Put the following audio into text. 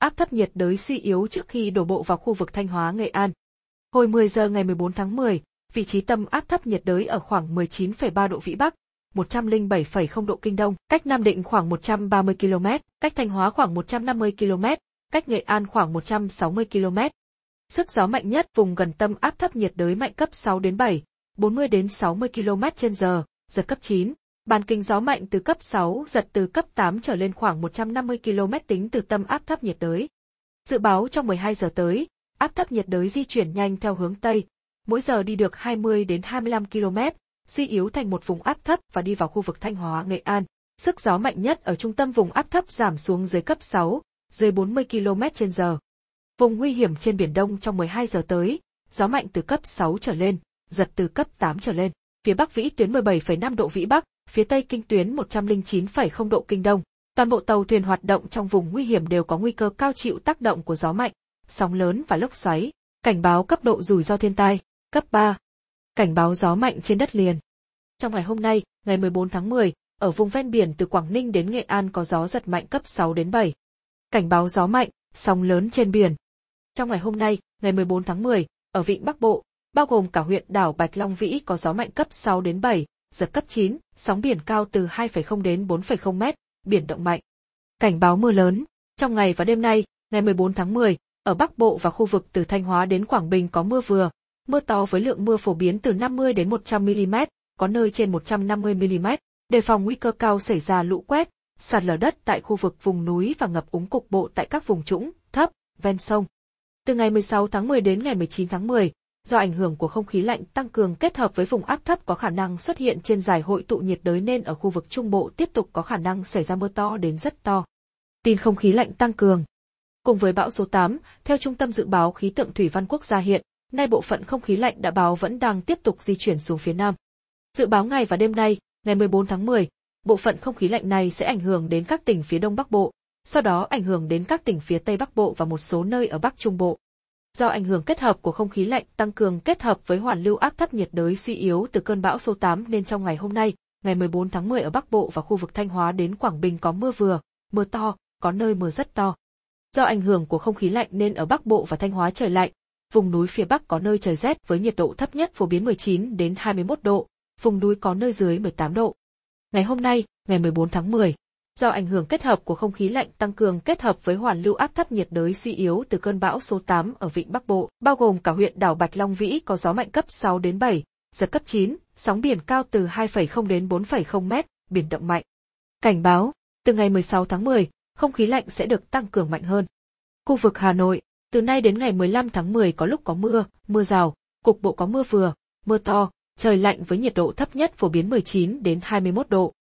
áp thấp nhiệt đới suy yếu trước khi đổ bộ vào khu vực Thanh Hóa Nghệ An. Hồi 10 giờ ngày 14 tháng 10, vị trí tâm áp thấp nhiệt đới ở khoảng 19,3 độ vĩ Bắc, 107,0 độ kinh đông, cách Nam Định khoảng 130 km, cách Thanh Hóa khoảng 150 km, cách Nghệ An khoảng 160 km. Sức gió mạnh nhất vùng gần tâm áp thấp nhiệt đới mạnh cấp 6 đến 7, 40 đến 60 km h giật cấp 9. Bàn kinh gió mạnh từ cấp 6, giật từ cấp 8 trở lên khoảng 150 km tính từ tâm áp thấp nhiệt đới. Dự báo trong 12 giờ tới, áp thấp nhiệt đới di chuyển nhanh theo hướng Tây, mỗi giờ đi được 20 đến 25 km, suy yếu thành một vùng áp thấp và đi vào khu vực Thanh Hóa, Nghệ An. Sức gió mạnh nhất ở trung tâm vùng áp thấp giảm xuống dưới cấp 6, dưới 40 km h Vùng nguy hiểm trên Biển Đông trong 12 giờ tới, gió mạnh từ cấp 6 trở lên, giật từ cấp 8 trở lên. Phía Bắc vĩ tuyến 17,5 độ vĩ Bắc, phía Tây kinh tuyến 109,0 độ kinh Đông. Toàn bộ tàu thuyền hoạt động trong vùng nguy hiểm đều có nguy cơ cao chịu tác động của gió mạnh, sóng lớn và lốc xoáy. Cảnh báo cấp độ rủi ro thiên tai, cấp 3. Cảnh báo gió mạnh trên đất liền. Trong ngày hôm nay, ngày 14 tháng 10, ở vùng ven biển từ Quảng Ninh đến Nghệ An có gió giật mạnh cấp 6 đến 7. Cảnh báo gió mạnh, sóng lớn trên biển. Trong ngày hôm nay, ngày 14 tháng 10, ở vịnh Bắc Bộ, bao gồm cả huyện đảo Bạch Long Vĩ có gió mạnh cấp 6 đến 7, giật cấp 9, sóng biển cao từ 2,0 đến 4,0 mét, biển động mạnh. Cảnh báo mưa lớn. Trong ngày và đêm nay, ngày 14 tháng 10, ở Bắc Bộ và khu vực từ Thanh Hóa đến Quảng Bình có mưa vừa, mưa to với lượng mưa phổ biến từ 50 đến 100 mm, có nơi trên 150 mm, đề phòng nguy cơ cao xảy ra lũ quét, sạt lở đất tại khu vực vùng núi và ngập úng cục bộ tại các vùng trũng, thấp, ven sông. Từ ngày 16 tháng 10 đến ngày 19 tháng 10, do ảnh hưởng của không khí lạnh tăng cường kết hợp với vùng áp thấp có khả năng xuất hiện trên giải hội tụ nhiệt đới nên ở khu vực Trung Bộ tiếp tục có khả năng xảy ra mưa to đến rất to. Tin không khí lạnh tăng cường. Cùng với bão số 8, theo Trung tâm Dự báo Khí tượng Thủy văn Quốc gia hiện, nay bộ phận không khí lạnh đã báo vẫn đang tiếp tục di chuyển xuống phía Nam. Dự báo ngày và đêm nay, ngày 14 tháng 10, bộ phận không khí lạnh này sẽ ảnh hưởng đến các tỉnh phía Đông Bắc Bộ, sau đó ảnh hưởng đến các tỉnh phía Tây Bắc Bộ và một số nơi ở Bắc Trung Bộ. Do ảnh hưởng kết hợp của không khí lạnh tăng cường kết hợp với hoàn lưu áp thấp nhiệt đới suy yếu từ cơn bão số 8 nên trong ngày hôm nay, ngày 14 tháng 10 ở Bắc Bộ và khu vực Thanh Hóa đến Quảng Bình có mưa vừa, mưa to, có nơi mưa rất to. Do ảnh hưởng của không khí lạnh nên ở Bắc Bộ và Thanh Hóa trời lạnh, vùng núi phía Bắc có nơi trời rét với nhiệt độ thấp nhất phổ biến 19 đến 21 độ, vùng núi có nơi dưới 18 độ. Ngày hôm nay, ngày 14 tháng 10, do ảnh hưởng kết hợp của không khí lạnh tăng cường kết hợp với hoàn lưu áp thấp nhiệt đới suy yếu từ cơn bão số 8 ở vịnh Bắc Bộ, bao gồm cả huyện đảo Bạch Long Vĩ có gió mạnh cấp 6 đến 7, giật cấp 9, sóng biển cao từ 2,0 đến 4,0 mét, biển động mạnh. Cảnh báo, từ ngày 16 tháng 10, không khí lạnh sẽ được tăng cường mạnh hơn. Khu vực Hà Nội, từ nay đến ngày 15 tháng 10 có lúc có mưa, mưa rào, cục bộ có mưa vừa, mưa to, trời lạnh với nhiệt độ thấp nhất phổ biến 19 đến 21 độ,